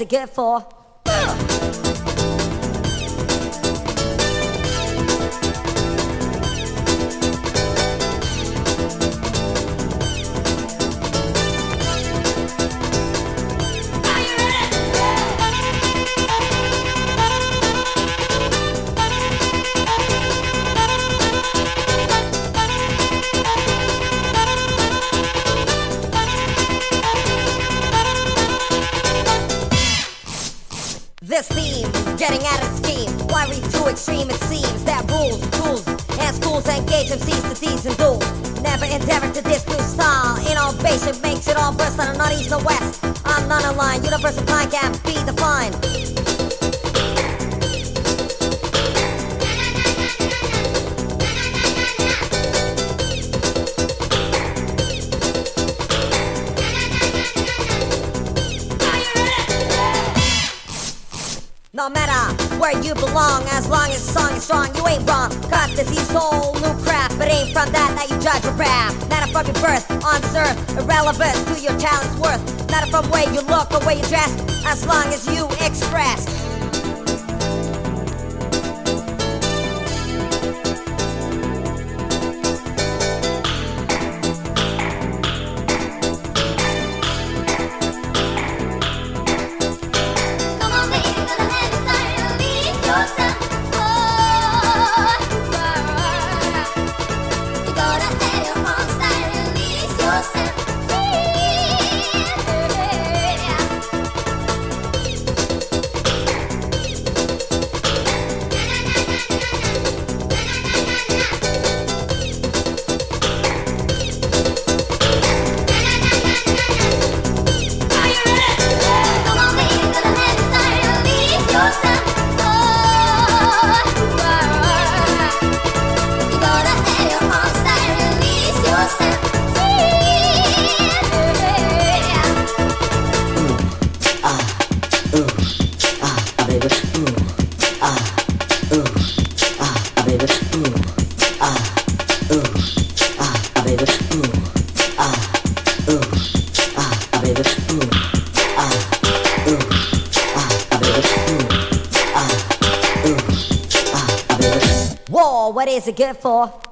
it good for? Extreme? It seems that rules, tools, and schools engage MCs to these and duels. Never endeavor to this style. Innovation makes it all burst on not east or west. I'm not aligned, universal time can't be defined. No matter where you belong, long as the song is strong, you ain't wrong. Cause this is all new crap, but ain't from that that you judge your rap. Not from your birth, on earth, irrelevant to your talent's worth. Not from where you look or where you dress, as long as you express. It good for?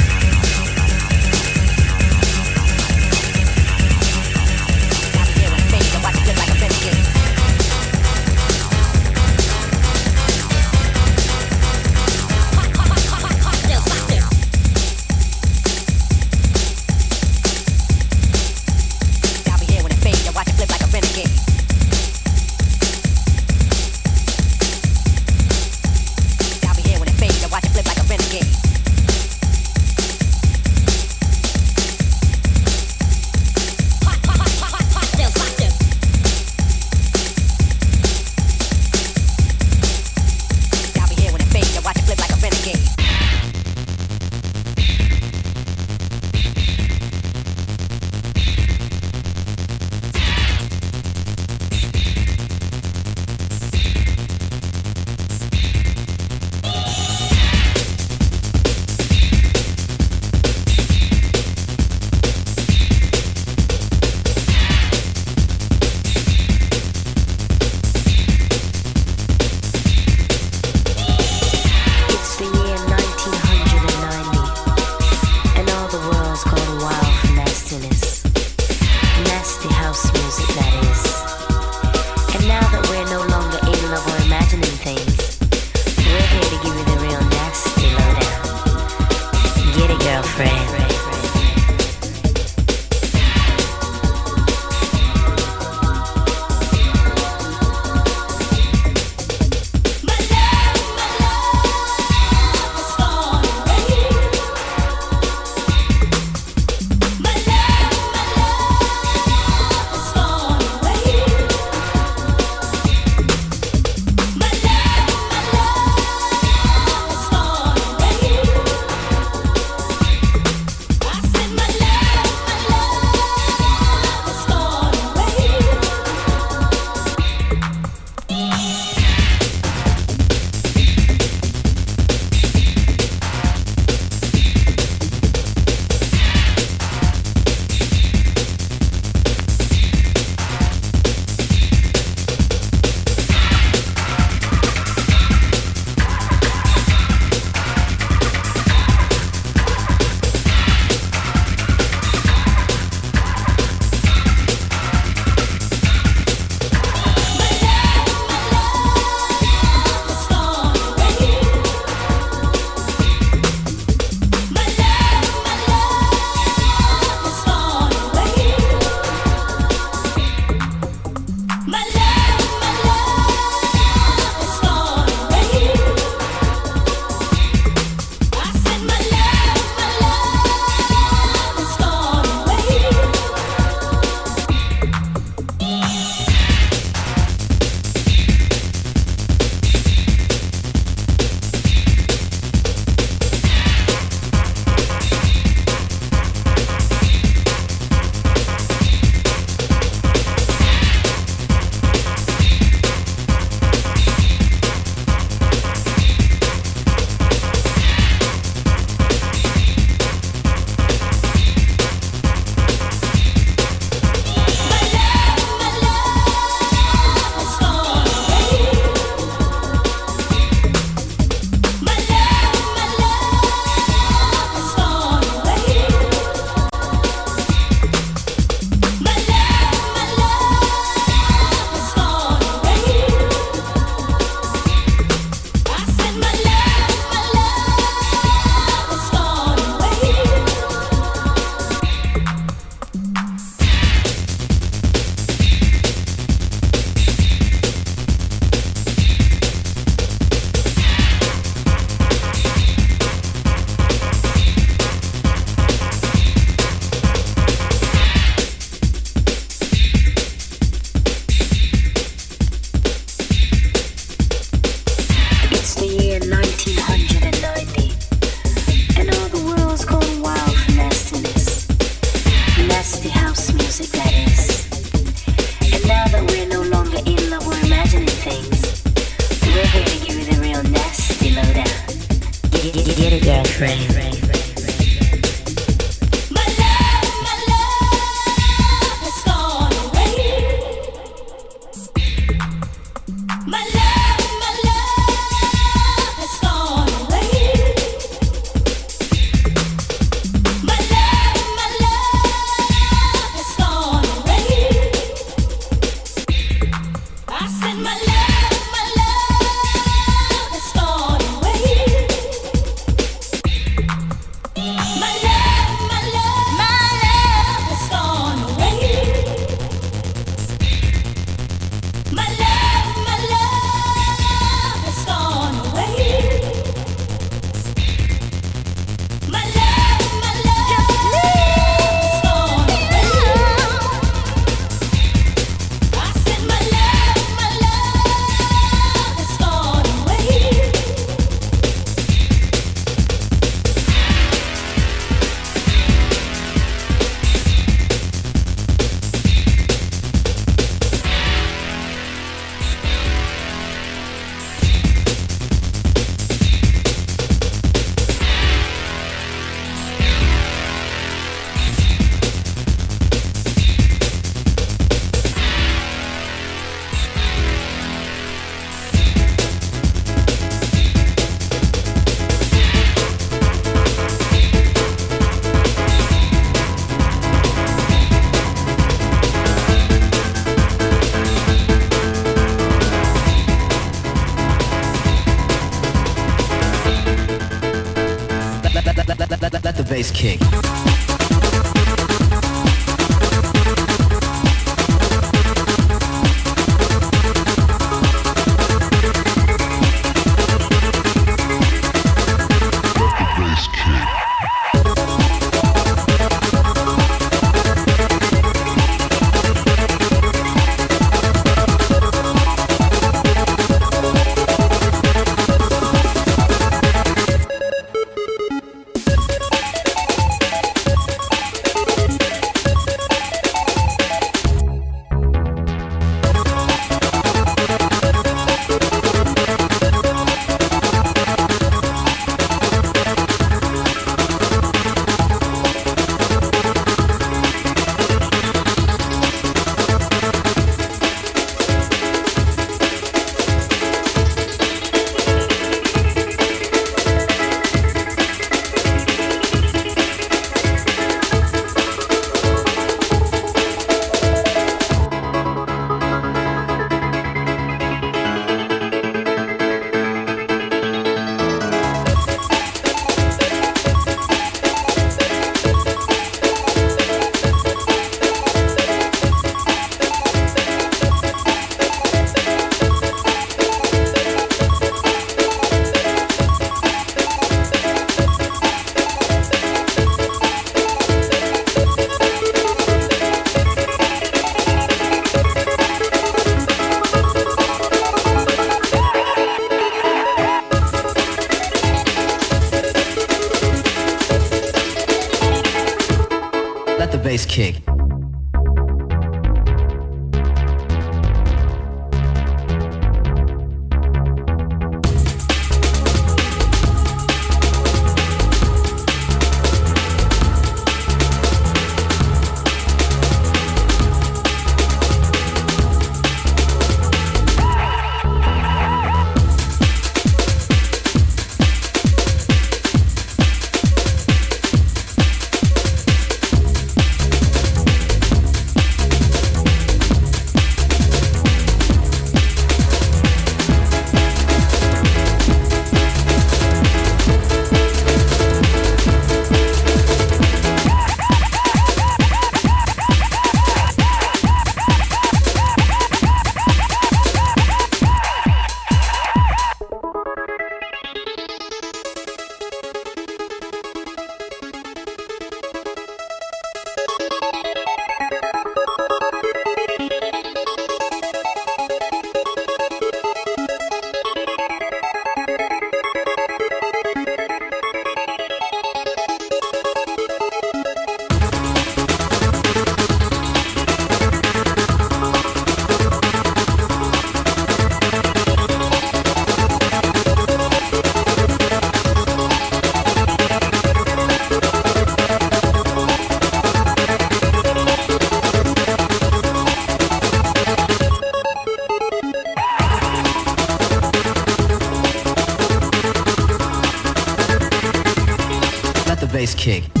nice kick.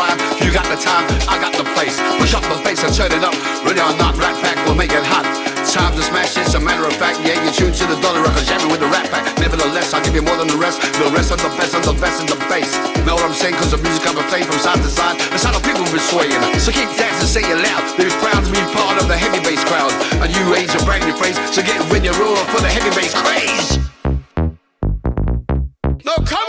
Rhyme. You got the time, I got the place. Push up the bass and turn it up. Ready or not, Rat Pack will make it hot. Time to smash, it's a matter of fact. Yeah, you tune to the dollar record, jamming with the Rat Pack. Nevertheless, I'll give you more than the rest. The rest of the best and the best in the bass. Know what I'm saying? Cause the music I've been playing from side to side. That's how the people been swaying. So keep dancing, say it loud. They're proud to be part of the heavy bass crowd. A new age, a brand new phrase. So get with your roll for the heavy bass craze. No, come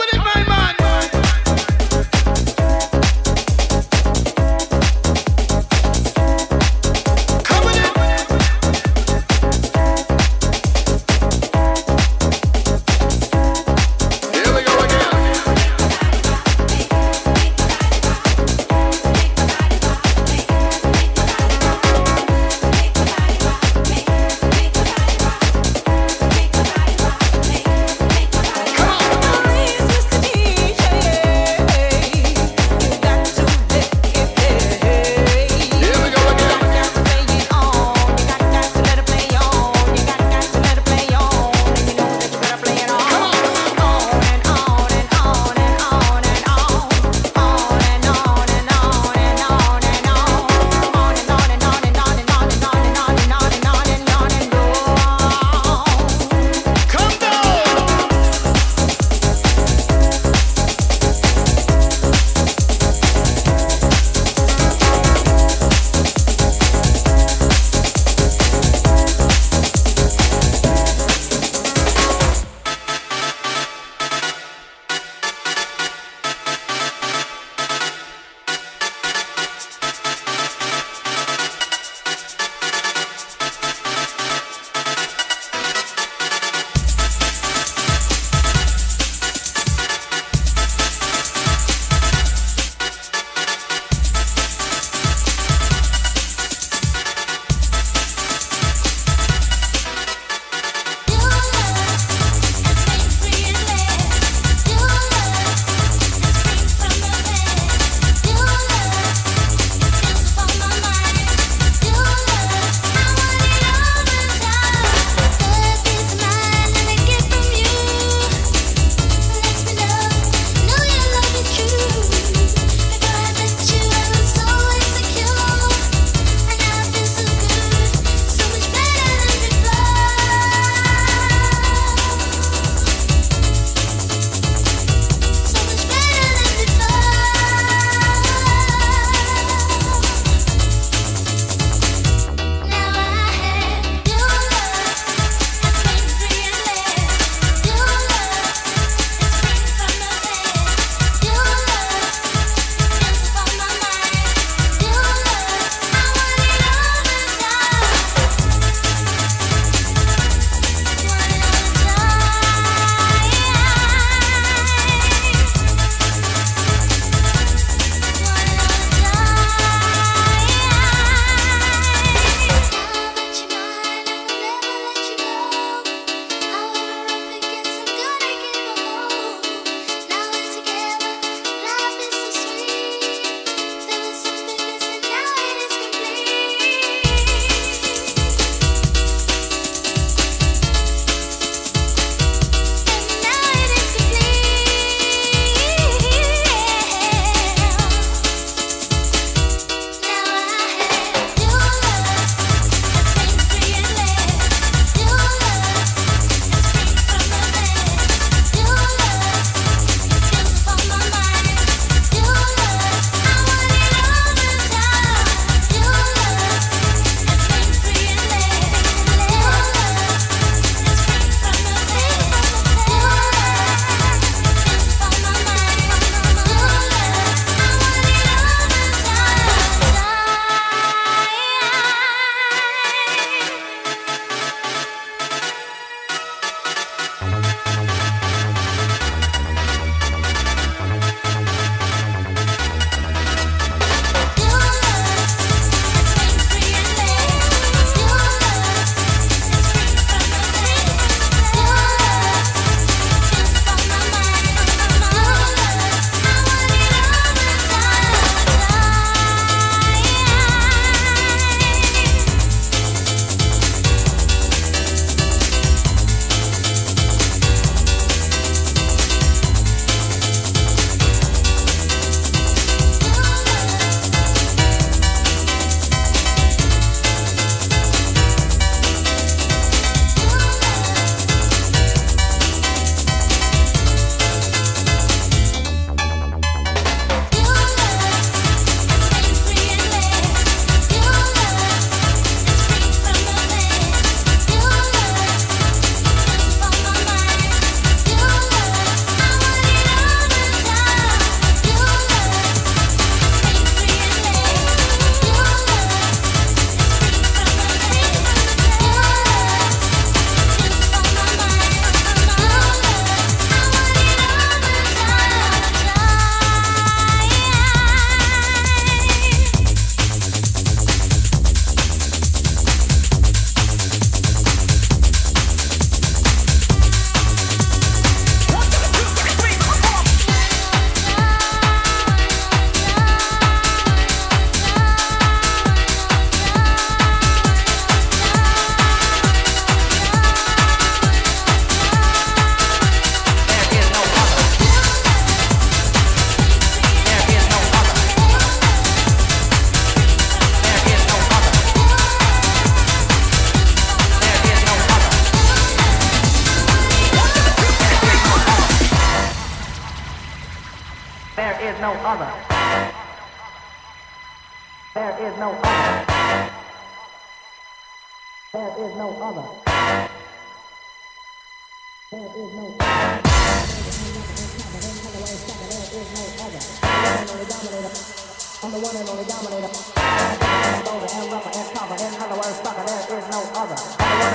I'm the one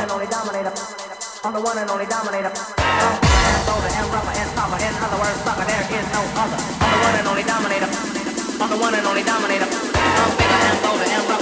and only dominator. On the one and only dominator. Uh, over and rubber and cover and other one sucker. There is no other. On the one and only dominator. On the one and only dominator. Uh, Bigger and bolder and rubber.